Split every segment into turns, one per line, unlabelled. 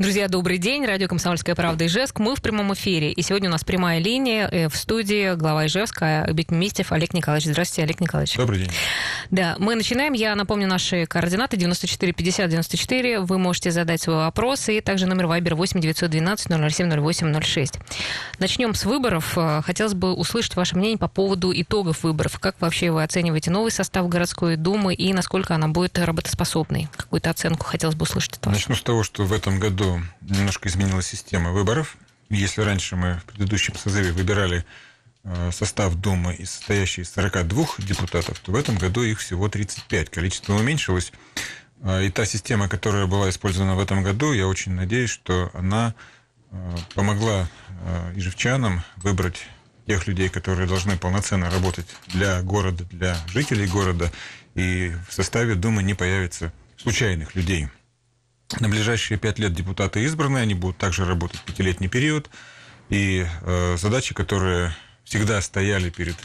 Друзья, добрый день. Радио «Комсомольская правда» Ижевск. Мы в прямом эфире. И сегодня у нас прямая линия э, в студии глава Ижевска Бекмистев Олег Николаевич. Здравствуйте, Олег Николаевич.
Добрый день.
Да, мы начинаем. Я напомню наши координаты 94 50 94. Вы можете задать свой вопрос. И также номер Вайбер 8 912 007 08 06. Начнем с выборов. Э, хотелось бы услышать ваше мнение по поводу итогов выборов. Как вообще вы оцениваете новый состав городской думы и насколько она будет работоспособной? Какую-то оценку хотелось бы услышать от вас.
Начну с того, что в этом году немножко изменилась система выборов. Если раньше мы в предыдущем созыве выбирали э, состав Думы, состоящий из 42 депутатов, то в этом году их всего 35. Количество уменьшилось. Э, и та система, которая была использована в этом году, я очень надеюсь, что она э, помогла ижевчанам выбрать тех людей, которые должны полноценно работать для города, для жителей города, и в составе Думы не появится случайных людей. На ближайшие пять лет депутаты избраны, они будут также работать пятилетний период. И э, задачи, которые всегда стояли перед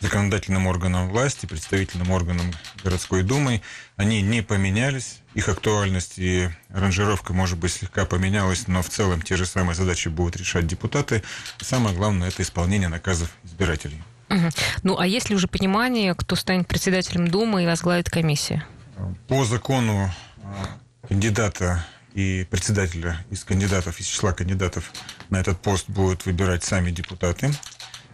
законодательным органом власти, представительным органом городской думы, они не поменялись. Их актуальность и ранжировка, может быть, слегка поменялась, но в целом те же самые задачи будут решать депутаты. Самое главное – это исполнение наказов избирателей.
Угу. Ну, а есть ли уже понимание, кто станет председателем Думы и возглавит комиссию?
По закону кандидата и председателя из кандидатов, из числа кандидатов на этот пост будут выбирать сами депутаты.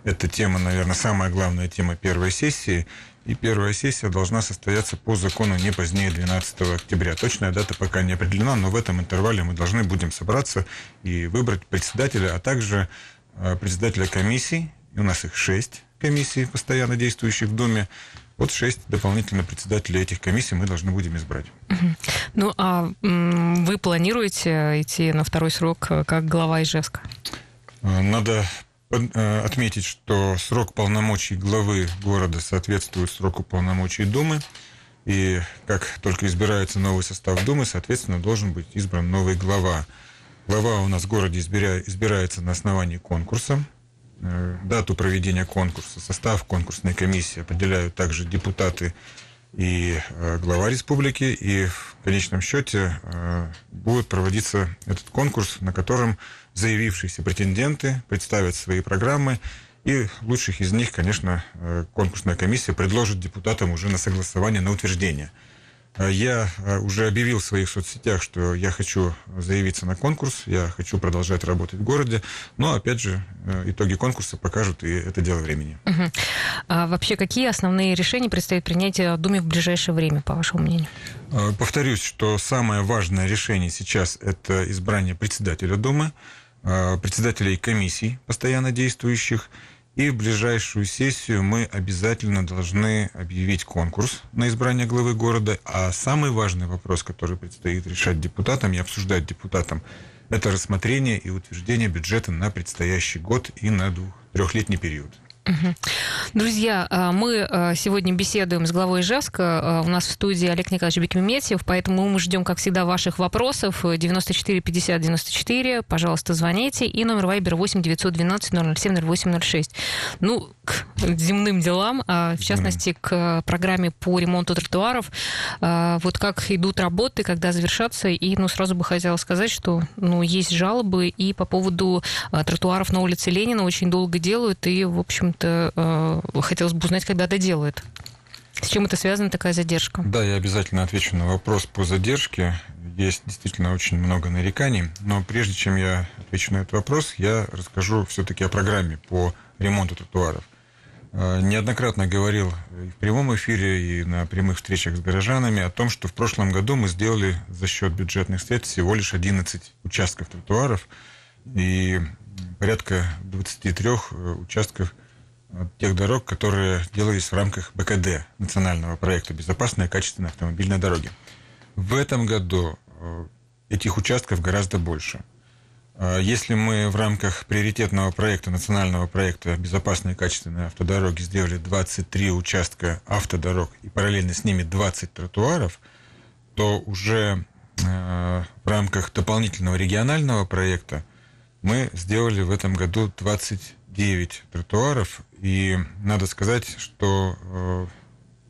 Это тема, наверное, самая главная тема первой сессии. И первая сессия должна состояться по закону не позднее 12 октября. Точная дата пока не определена, но в этом интервале мы должны будем собраться и выбрать председателя, а также э, председателя комиссий. И у нас их шесть комиссий, постоянно действующих в Думе. Вот шесть дополнительно председателей этих комиссий мы должны будем избрать.
Ну, а вы планируете идти на второй срок э, как глава Ижевска?
Э, надо э, отметить, что срок полномочий главы города соответствует сроку полномочий Думы. И как только избирается новый состав Думы, соответственно, должен быть избран новый глава. Глава у нас в городе избирается на основании конкурса. Э, дату проведения конкурса, состав конкурсной комиссии определяют также депутаты и э, глава республики, и в конечном счете э, будет проводиться этот конкурс, на котором заявившиеся претенденты представят свои программы, и лучших из них, конечно, конкурсная комиссия предложит депутатам уже на согласование, на утверждение – я э, уже объявил в своих соцсетях, что я хочу заявиться на конкурс, я хочу продолжать работать в городе, но, опять же, э, итоги конкурса покажут, и это дело времени.
Угу. А вообще, какие основные решения предстоит принять в Думе в ближайшее время, по вашему мнению?
Повторюсь, что самое важное решение сейчас – это избрание председателя Думы, председателей комиссий, постоянно действующих, и в ближайшую сессию мы обязательно должны объявить конкурс на избрание главы города. А самый важный вопрос, который предстоит решать депутатам и обсуждать депутатам, это рассмотрение и утверждение бюджета на предстоящий год и на двух, трехлетний период.
Друзья, а, мы а, сегодня беседуем с главой Ижевска. А, у нас в студии Олег Николаевич Бекметьев, поэтому мы ждем, как всегда, ваших вопросов. 94 50 94, пожалуйста, звоните. И номер Вайбер 8 912 007 0806. Ну, к земным делам, в частности, к программе по ремонту тротуаров. Вот как идут работы, когда завершатся. И, ну, сразу бы хотела сказать, что, ну, есть жалобы и по поводу тротуаров на улице Ленина очень долго делают, и, в общем общем-то, э, хотелось бы узнать, когда это делают. С чем это связана такая задержка?
Да, я обязательно отвечу на вопрос по задержке. Есть действительно очень много нареканий, но прежде чем я отвечу на этот вопрос, я расскажу все-таки о программе по ремонту тротуаров. Э, неоднократно говорил и в прямом эфире, и на прямых встречах с горожанами о том, что в прошлом году мы сделали за счет бюджетных средств всего лишь 11 участков тротуаров и порядка 23 э, участков тех дорог, которые делались в рамках БКД, национального проекта «Безопасные качественные автомобильные дороги». В этом году э, этих участков гораздо больше. Э, если мы в рамках приоритетного проекта, национального проекта «Безопасные качественные автодороги» сделали 23 участка автодорог и параллельно с ними 20 тротуаров, то уже э, в рамках дополнительного регионального проекта мы сделали в этом году 20 9 тротуаров, и надо сказать, что э,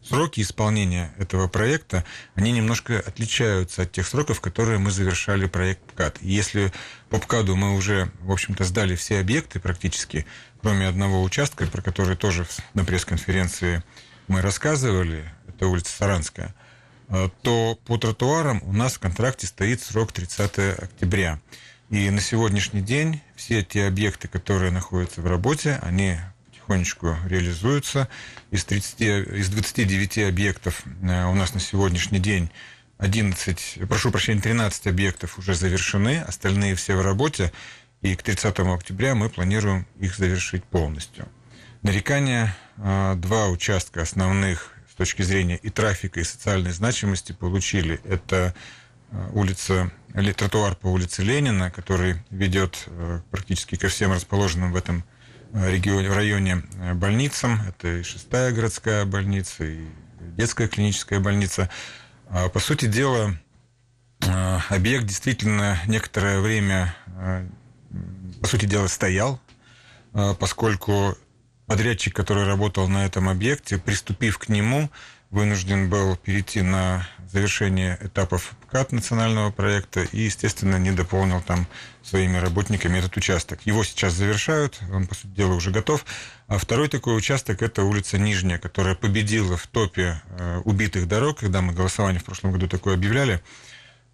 сроки исполнения этого проекта, они немножко отличаются от тех сроков, которые мы завершали проект ПКАД. Если по ПКАДу мы уже, в общем-то, сдали все объекты практически, кроме одного участка, про который тоже на пресс-конференции мы рассказывали, это улица Саранская, э, то по тротуарам у нас в контракте стоит срок 30 октября. И на сегодняшний день все те объекты, которые находятся в работе, они потихонечку реализуются. Из, 30, из 29 объектов э, у нас на сегодняшний день 11, прошу прощения, 13 объектов уже завершены, остальные все в работе, и к 30 октября мы планируем их завершить полностью. Нарекания, э, два участка основных с точки зрения и трафика, и социальной значимости получили. Это улица, или тротуар по улице Ленина, который ведет практически ко всем расположенным в этом регионе, в районе э, больницам. Это и шестая городская больница, и детская клиническая больница. А, по сути дела, э, объект действительно некоторое время, э, по сути дела, стоял, поскольку подрядчик, который работал на этом объекте, приступив к нему, вынужден был перейти на завершение этапов КАТ национального проекта и, естественно, не дополнил там своими работниками этот участок. Его сейчас завершают, он, по сути дела, уже готов. А второй такой участок – это улица Нижняя, которая победила в топе э, убитых дорог, когда мы голосование в прошлом году такое объявляли.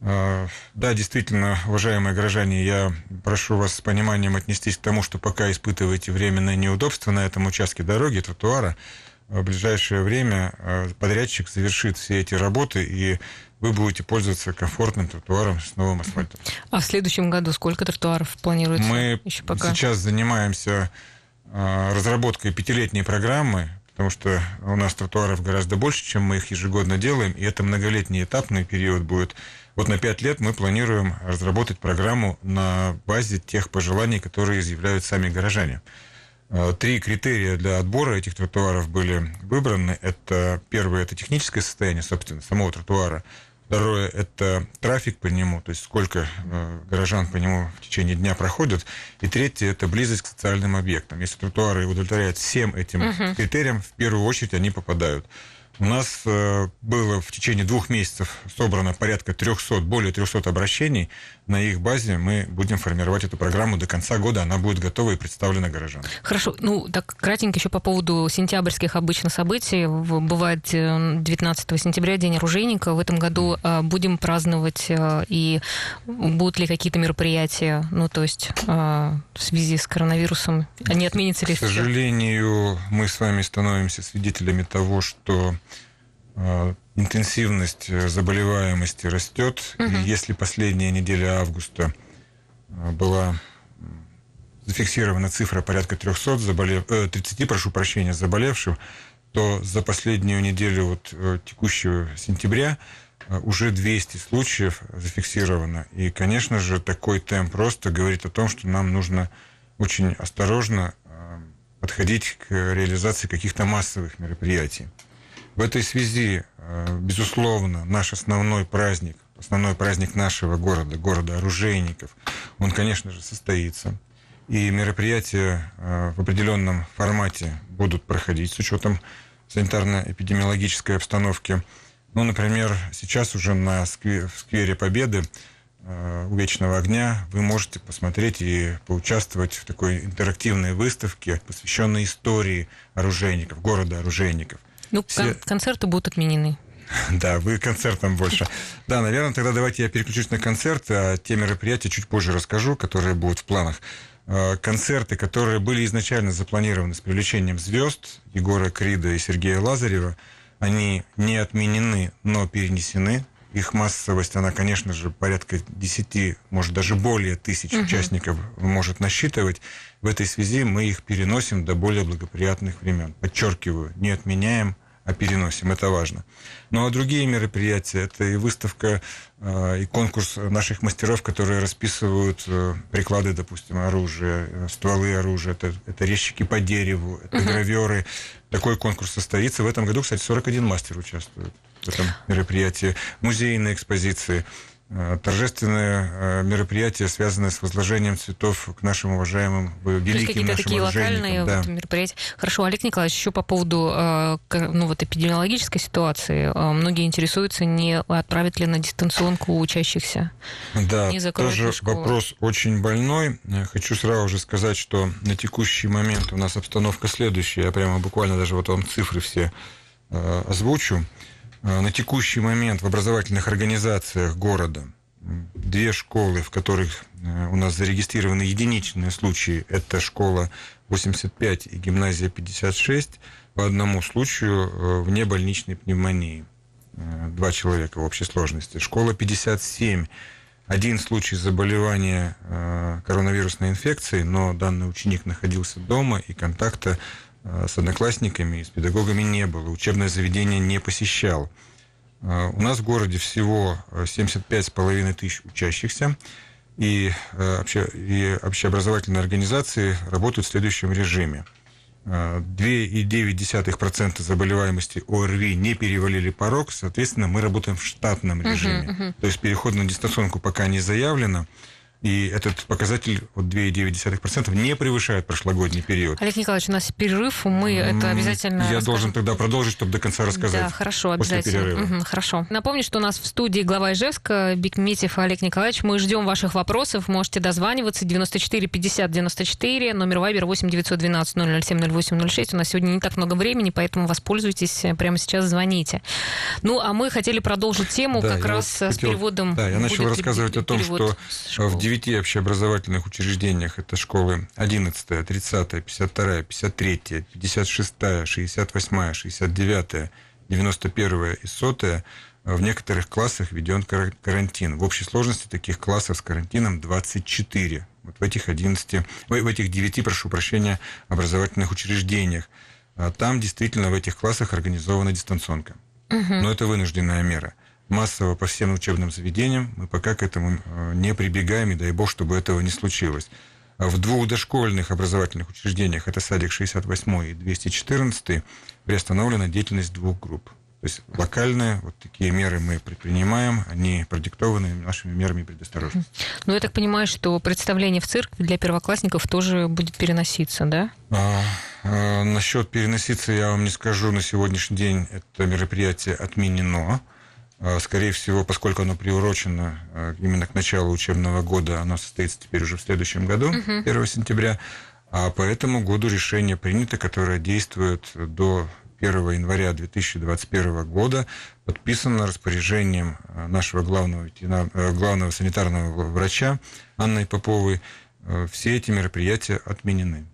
Э, да, действительно, уважаемые горожане, я прошу вас с пониманием отнестись к тому, что пока испытываете временное неудобство на этом участке дороги, тротуара, в ближайшее время э, подрядчик завершит все эти работы, и вы будете пользоваться комфортным тротуаром с новым асфальтом.
А в следующем году сколько тротуаров планируется?
Мы еще пока? сейчас занимаемся э, разработкой пятилетней программы, потому что у нас тротуаров гораздо больше, чем мы их ежегодно делаем, и это многолетний этапный период будет. Вот на пять лет мы планируем разработать программу на базе тех пожеланий, которые изъявляют сами горожане. Э, три критерия для отбора этих тротуаров были выбраны. Это первое, это техническое состояние, собственно, самого тротуара. Второе – это трафик по нему, то есть сколько э, горожан по нему в течение дня проходят. И третье – это близость к социальным объектам. Если тротуары удовлетворяют всем этим uh-huh. критериям, в первую очередь они попадают. У нас э, было в течение двух месяцев собрано порядка 300, более 300 обращений. На их базе мы будем формировать эту программу до конца года. Она будет готова и представлена горожанам.
Хорошо. Ну, так кратенько еще по поводу сентябрьских обычно событий. Бывает 19 э, сентября, День оружейника. В этом году э, будем праздновать и будут ли какие-то мероприятия, ну, то есть в связи с коронавирусом? Они отменятся ли?
К сожалению, мы с вами становимся свидетелями того, что интенсивность э, заболеваемости растет. Угу. И если последняя неделя августа э, была зафиксирована цифра порядка 300 заболев... 30, прошу прощения, заболевших, то за последнюю неделю вот, текущего сентября уже 200 случаев зафиксировано. И, конечно же, такой темп просто говорит о том, что нам нужно очень осторожно подходить к реализации каких-то массовых мероприятий. В этой связи, э, безусловно, наш основной праздник, основной праздник нашего города, города оружейников, он, конечно же, состоится. И мероприятия э, в определенном формате будут проходить с учетом санитарно-эпидемиологической обстановки. Ну, например, сейчас уже на сквере, в сквере Победы э, у Вечного огня вы можете посмотреть и поучаствовать в такой интерактивной выставке, посвященной истории оружейников, города оружейников –
ну, Все... концерты будут отменены.
Да, вы концертом больше. Да, наверное, тогда давайте я переключусь на концерты, а те мероприятия чуть позже расскажу, которые будут в планах. Э, концерты, которые были изначально запланированы с привлечением звезд Егора Крида и Сергея Лазарева, они не отменены, но перенесены. Их массовость, она, конечно же, порядка 10, может, даже более тысяч угу. участников может насчитывать. В этой связи мы их переносим до более благоприятных времен. Подчеркиваю, не отменяем, а переносим, это важно. Ну а другие мероприятия, это и выставка, э, и конкурс наших мастеров, которые расписывают э, приклады, допустим, оружия, э, стволы оружия, это, это резчики по дереву, это uh-huh. граверы. Такой конкурс состоится. В этом году, кстати, 41 мастер участвует в этом мероприятии. Музейные экспозиции. Э, торжественное э, мероприятие, связанное с возложением цветов к нашим уважаемым великим
какие-то
нашим
такие локальные
да.
вот мероприятия. Хорошо, Олег Николаевич, еще по поводу э, ну, вот эпидемиологической ситуации. Многие интересуются, не отправят ли на дистанционку учащихся.
Да, тоже вопрос очень больной. Хочу сразу же сказать, что на текущий момент у нас обстановка следующая. Я прямо буквально даже вот вам цифры все озвучу. Э, на текущий момент в образовательных организациях города две школы, в которых э, у нас зарегистрированы единичные случаи, это школа 85 и гимназия 56, по одному случаю э, вне больничной пневмонии. Два человека в общей сложности. Школа 57 один случай заболевания коронавирусной инфекцией, но данный ученик находился дома, и контакта с одноклассниками и с педагогами не было, учебное заведение не посещал. Э, у нас в городе всего 75,5 э, тысяч учащихся, и, обще, и общеобразовательные организации работают в следующем режиме. 2,9% заболеваемости ОРВИ не перевалили порог, соответственно, мы работаем в штатном режиме. Uh-huh, uh-huh. То есть переход на дистанционку пока не заявлено. И этот показатель от 2,9% не превышает прошлогодний период.
Олег Николаевич, у нас перерыв, мы это обязательно...
Я расскажем. должен тогда продолжить, чтобы до конца рассказать.
Да, хорошо, обязательно. Угу, хорошо. Напомню, что у нас в студии глава Ижевска Бекметьев Олег Николаевич. Мы ждем ваших вопросов. Можете дозваниваться 94 50 94, номер Вайбер 8 912 007 08 06. У нас сегодня не так много времени, поэтому воспользуйтесь, прямо сейчас звоните. Ну, а мы хотели продолжить тему да, как раз хотел, с переводом.
Да, я начал рассказывать о том, что в девяти общеобразовательных учреждениях, это школы 11, 30, 52, 53, 56, 68, 69, 91 и 100, в некоторых классах введен карантин. В общей сложности таких классов с карантином 24. Вот в этих 11, в этих 9, прошу прощения, образовательных учреждениях. А там действительно в этих классах организована дистанционка. Угу. Но это вынужденная мера массово по всем учебным заведениям. Мы пока к этому э, не прибегаем, и дай бог, чтобы этого не случилось. А в двух дошкольных образовательных учреждениях, это садик 68 и 214, приостановлена деятельность двух групп. То есть локальные вот такие меры мы предпринимаем, они продиктованы нашими мерами предосторожности.
Ну, я так понимаю, что представление в церкви для первоклассников тоже будет переноситься, да?
А, а, насчет переноситься я вам не скажу. На сегодняшний день это мероприятие отменено. А, скорее всего, поскольку оно приурочено а, именно к началу учебного года, оно состоится теперь уже в следующем году, uh 1 сентября. А по этому году решение принято, которое действует до 1 января 2021 года, подписано распоряжением а, нашего главного, главного санитарного врача Анны Поповой. Все эти мероприятия отменены.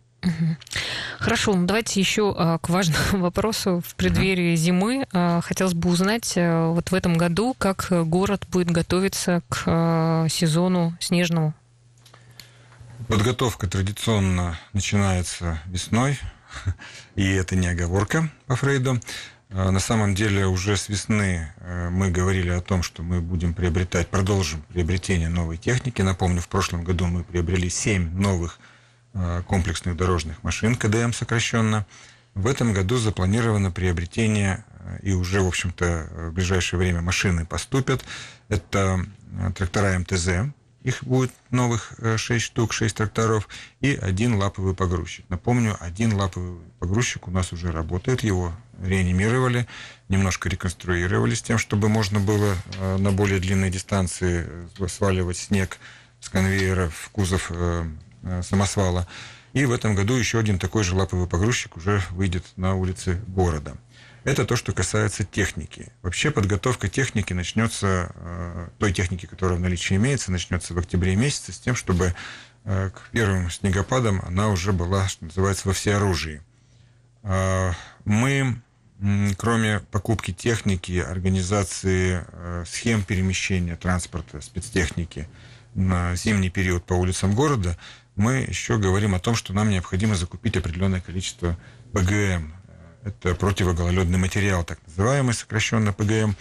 Хорошо, ну давайте еще а, к важному вопросу в преддверии зимы. А, хотелось бы узнать а, вот в этом году, как город будет готовиться к сезону снежному.
Подготовка традиционно начинается весной, и это не оговорка по Фрейду. На самом деле уже с весны мы говорили о том, что мы будем приобретать, продолжим приобретение новой техники. Напомню, в прошлом году мы приобрели 7 новых Э, комплексных дорожных машин, КДМ сокращенно. В этом году запланировано приобретение, э, и уже, в общем-то, в ближайшее время машины поступят. Это э, трактора МТЗ, их будет новых 6 штук, 6 тракторов, и один лаповый погрузчик. Напомню, один лаповый погрузчик у нас уже работает, его реанимировали, немножко реконструировали с тем, чтобы можно было на более длинной дистанции сваливать снег с конвейера в кузов Э, самосвала. И в этом году еще один такой же лаповый погрузчик уже выйдет на улицы города. Это то, что касается техники. Вообще подготовка техники начнется, э, той техники, которая в наличии имеется, начнется в октябре месяце с тем, чтобы э, к первым снегопадам она уже была, что называется, во всеоружии. Мы, кроме покупки техники, организации схем перемещения транспорта, спецтехники на зимний период по улицам города, мы еще говорим о том, что нам необходимо закупить определенное количество ПГМ. Это противогололедный материал, так называемый, сокращенно ПГМ.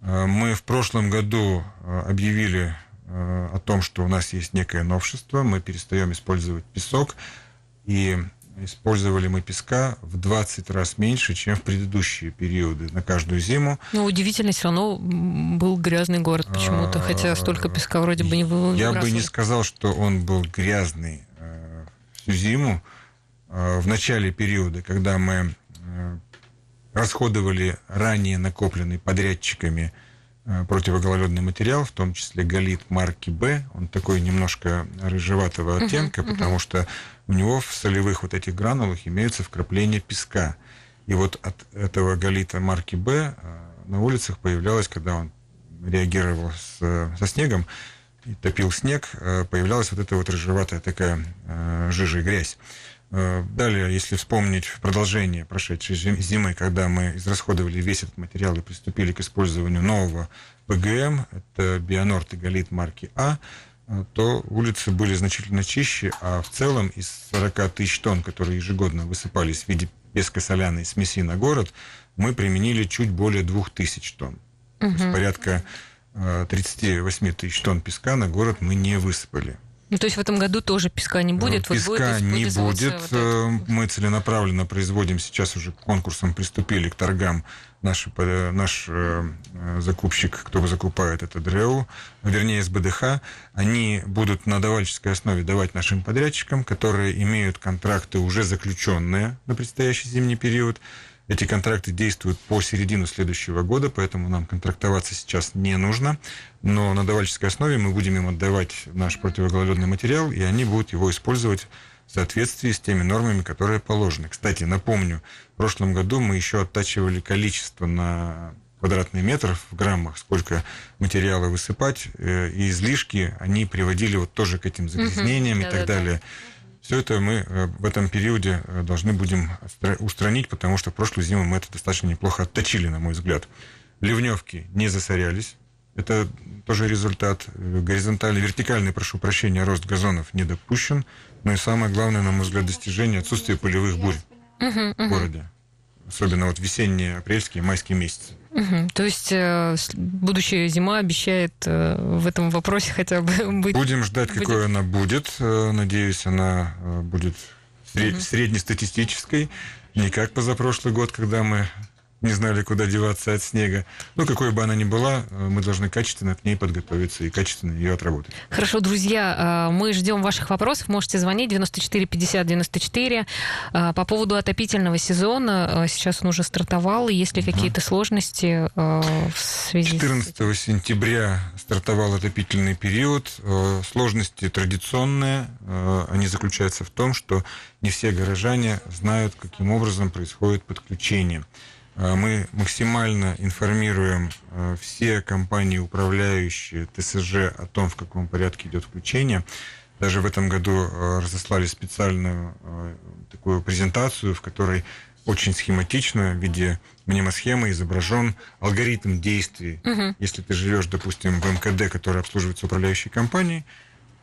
Мы в прошлом году э, объявили э, о том, что у нас есть некое новшество, мы перестаем использовать песок, и использовали мы песка в 20 раз меньше, чем в предыдущие периоды на каждую зиму.
Но удивительно, все равно был грязный город почему-то, хотя столько песка вроде бы не было.
Я бы не сказал, что он был грязный э, всю зиму. Э, в начале периода, когда мы э, расходовали ранее накопленный подрядчиками противогололедный материал, в том числе галит марки Б. Он такой немножко рыжеватого оттенка, uh-huh, uh-huh. потому что у него в солевых вот этих гранулах имеются вкрапления песка. И вот от этого галита марки Б на улицах появлялось, когда он реагировал с, со снегом, и топил снег, появлялась вот эта вот рыжеватая такая жижа и грязь. Э, далее, если вспомнить продолжение прошедшей зимы, когда мы израсходовали весь этот материал и приступили к использованию нового ПГМ, это Бионорт и Галит марки А, э, то улицы были значительно чище, а в целом из 40 тысяч тонн, которые ежегодно высыпались в виде песко-соляной смеси на город, мы применили чуть более 2000 тонн. Угу. То есть порядка 38 э, тысяч тонн песка на город мы не высыпали.
Ну, то есть в этом году тоже песка не будет?
Песка вот будет не будет. Вот э, Мы целенаправленно производим, сейчас уже к конкурсам приступили, к торгам. Наш, наш э, закупщик, кто закупает, это ДРЭУ, вернее СБДХ, они будут на давальческой основе давать нашим подрядчикам, которые имеют контракты уже заключенные на предстоящий зимний период, эти контракты действуют по середину следующего года, поэтому нам контрактоваться сейчас не нужно. Но на давальческой основе мы будем им отдавать наш противогололедный материал, и они будут его использовать в соответствии с теми нормами, которые положены. Кстати, напомню, в прошлом году мы еще оттачивали количество на квадратный метр в граммах, сколько материала высыпать, э, и излишки они приводили вот тоже к этим загрязнениям угу, и так далее. Все это мы э, в этом периоде э, должны будем устранить, потому что прошлую зиму мы это достаточно неплохо отточили, на мой взгляд. Ливневки не засорялись. Это тоже результат. Э, горизонтальный, вертикальный, прошу прощения, рост газонов не допущен. Ну и самое главное, на мой взгляд, достижение отсутствия полевых бурь uh-huh, uh-huh. в городе. Особенно вот весенние, апрельские, майские месяцы.
Угу. То есть э, будущая зима обещает э, в этом вопросе хотя бы быть.
Будем ждать, будет... какой она будет. Э, надеюсь, она будет сред... угу. среднестатистической. Не как позапрошлый год, когда мы не знали, куда деваться от снега. Ну, какой бы она ни была, э, мы должны качественно к ней подготовиться и качественно ее отработать.
Хорошо, друзья, э, мы ждем ваших вопросов. Можете звонить 94 50 94 по поводу отопительного сезона. Э, сейчас он уже стартовал. Есть ли какие-то сложности в связи
14 с... сентября стартовал отопительный период. Сложности традиционные. Они заключаются в том, что не все горожане знают, каким образом происходит подключение. Э, мы максимально информируем э, все компании, управляющие ТСЖ о том, в каком порядке идет включение. Даже в этом году э, разослали специальную такую презентацию, в которой очень схематично в виде мнемосхемы изображен алгоритм действий. Угу. Если ты живешь, допустим, в МКД, который обслуживается управляющей компанией,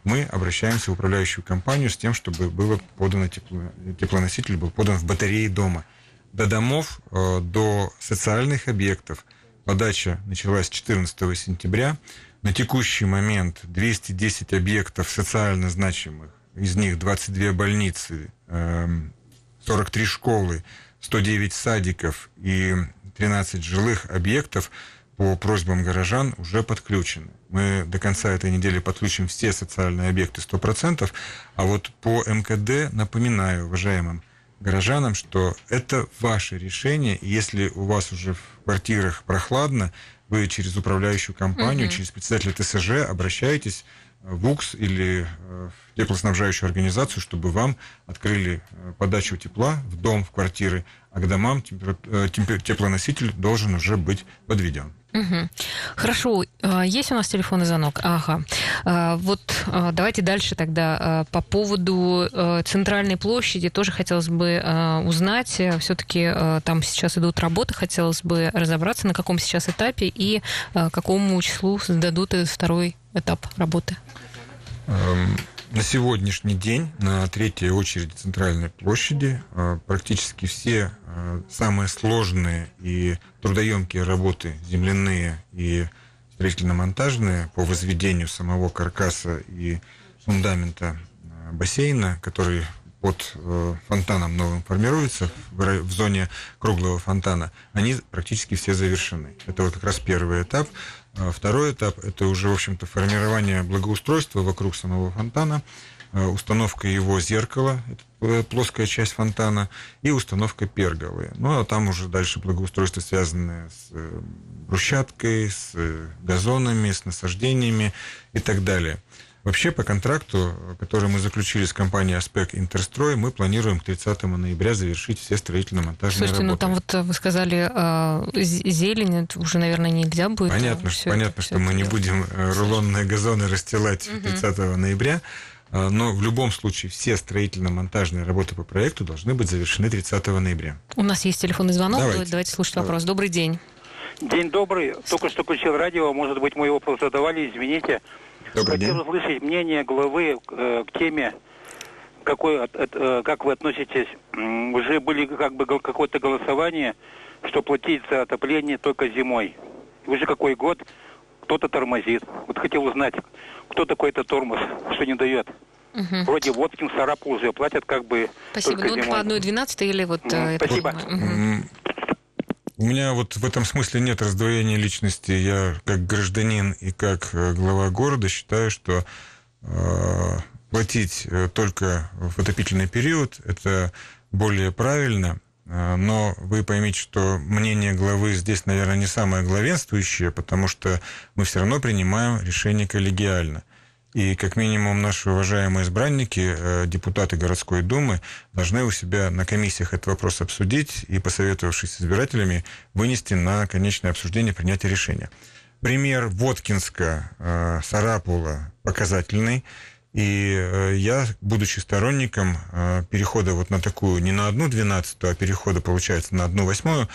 мы обращаемся в управляющую компанию с тем, чтобы было подано тепло, теплоноситель был подан в батарее дома до домов, э, до социальных объектов. Подача началась 14 сентября. На текущий момент 210 объектов социально значимых, из них 22 больницы, 43 эм, школы, 109 садиков и 13 жилых объектов по просьбам горожан уже подключены. Мы до конца этой недели подключим все социальные объекты 100%, а вот по МКД, напоминаю уважаемым горожанам, что это ваше решение. И если у вас уже в квартирах прохладно, вы через управляющую компанию, угу. через председателя ТСЖ обращаетесь в УКС или э, в теплоснабжающую организацию, чтобы вам открыли э, подачу тепла в дом, в квартиры, а к домам э, теплоноситель должен уже быть подведен.
Угу. Хорошо, а, есть у нас телефонный звонок? Ага. А, вот а, давайте дальше тогда по поводу центральной площади тоже хотелось бы узнать. Все-таки там сейчас идут работы, хотелось бы разобраться, на каком сейчас этапе и какому числу сдадут второй этап работы.
На сегодняшний день на третьей очереди центральной площади э, практически все э, самые сложные и трудоемкие работы земляные и строительно-монтажные по возведению самого каркаса и фундамента э, бассейна, который под фонтаном новым формируются в зоне круглого фонтана, они практически все завершены. Это вот как раз первый этап. А второй этап – это уже, в общем-то, формирование благоустройства вокруг самого фонтана, э, установка его зеркала, это плоская часть фонтана, и установка перголы. Ну, а там уже дальше благоустройство, связанное с брусчаткой, с газонами, с насаждениями и так далее – Вообще, по контракту, который мы заключили с компанией «Аспек Интерстрой», мы планируем к 30 ноября завершить все строительно-монтажные
Слушайте,
работы.
ну там вот вы сказали, э, зелень, это уже, наверное, нельзя будет.
Понятно, что, понятно, что мы не будем э, рулонные газоны расстилать угу. 30 ноября, э, но в любом случае все строительно-монтажные работы по проекту должны быть завершены 30 ноября.
У нас есть телефонный звонок, давайте, давайте слушать Давайте. вопрос. Добрый день.
День добрый. Только что включил радио, может быть, мы его задавали, извините. Добрый Хотел день. услышать мнение главы э, к теме, какой, э, как вы относитесь. Уже были как бы какое-то голосование, что платить за отопление только зимой. Уже какой год кто-то тормозит. Вот хотел узнать, кто такой этот тормоз, что не дает. Угу. Вроде Воткин, Сарапул уже платят как бы
Спасибо.
Только
ну,
зимой.
по 1,12 или вот... Угу.
Это... Спасибо.
Угу. У меня вот в этом смысле нет раздвоения личности. Я как гражданин и как э, глава города считаю, что э, платить э, только в отопительный период это более правильно. Э, но вы поймите, что мнение главы здесь, наверное, не самое главенствующее, потому что мы все равно принимаем решение коллегиально. И как минимум наши уважаемые избранники, э, депутаты городской думы, должны у себя на комиссиях этот вопрос обсудить и, посоветовавшись с избирателями, вынести на конечное обсуждение принятия решения. Пример Воткинска, э, Сарапула показательный. И э, я, будучи сторонником перехода вот на такую, не на одну двенадцатую, а перехода, получается, на одну восьмую,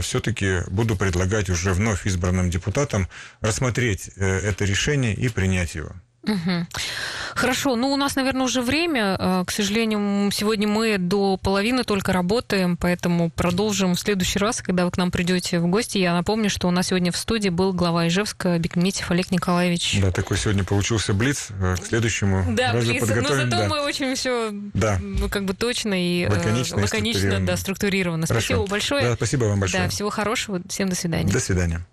все-таки буду предлагать уже вновь избранным депутатам рассмотреть это решение и принять его.
Угу. Хорошо, ну у нас, наверное, уже время. Э, к сожалению, сегодня мы до половины только работаем, поэтому продолжим в следующий раз, когда вы к нам придете в гости. Я напомню, что у нас сегодня в студии был глава Ижевска Бекметьев Олег Николаевич.
Да, такой сегодня получился блиц. Э, к следующему
да, блиц. подготовим. Но зато да. мы очень все да. Ну, как бы точно и лаконично, лаконично и структурировано. Да, структурировано. Спасибо большое.
Да, спасибо вам большое.
Да, всего хорошего. Всем до свидания.
До свидания.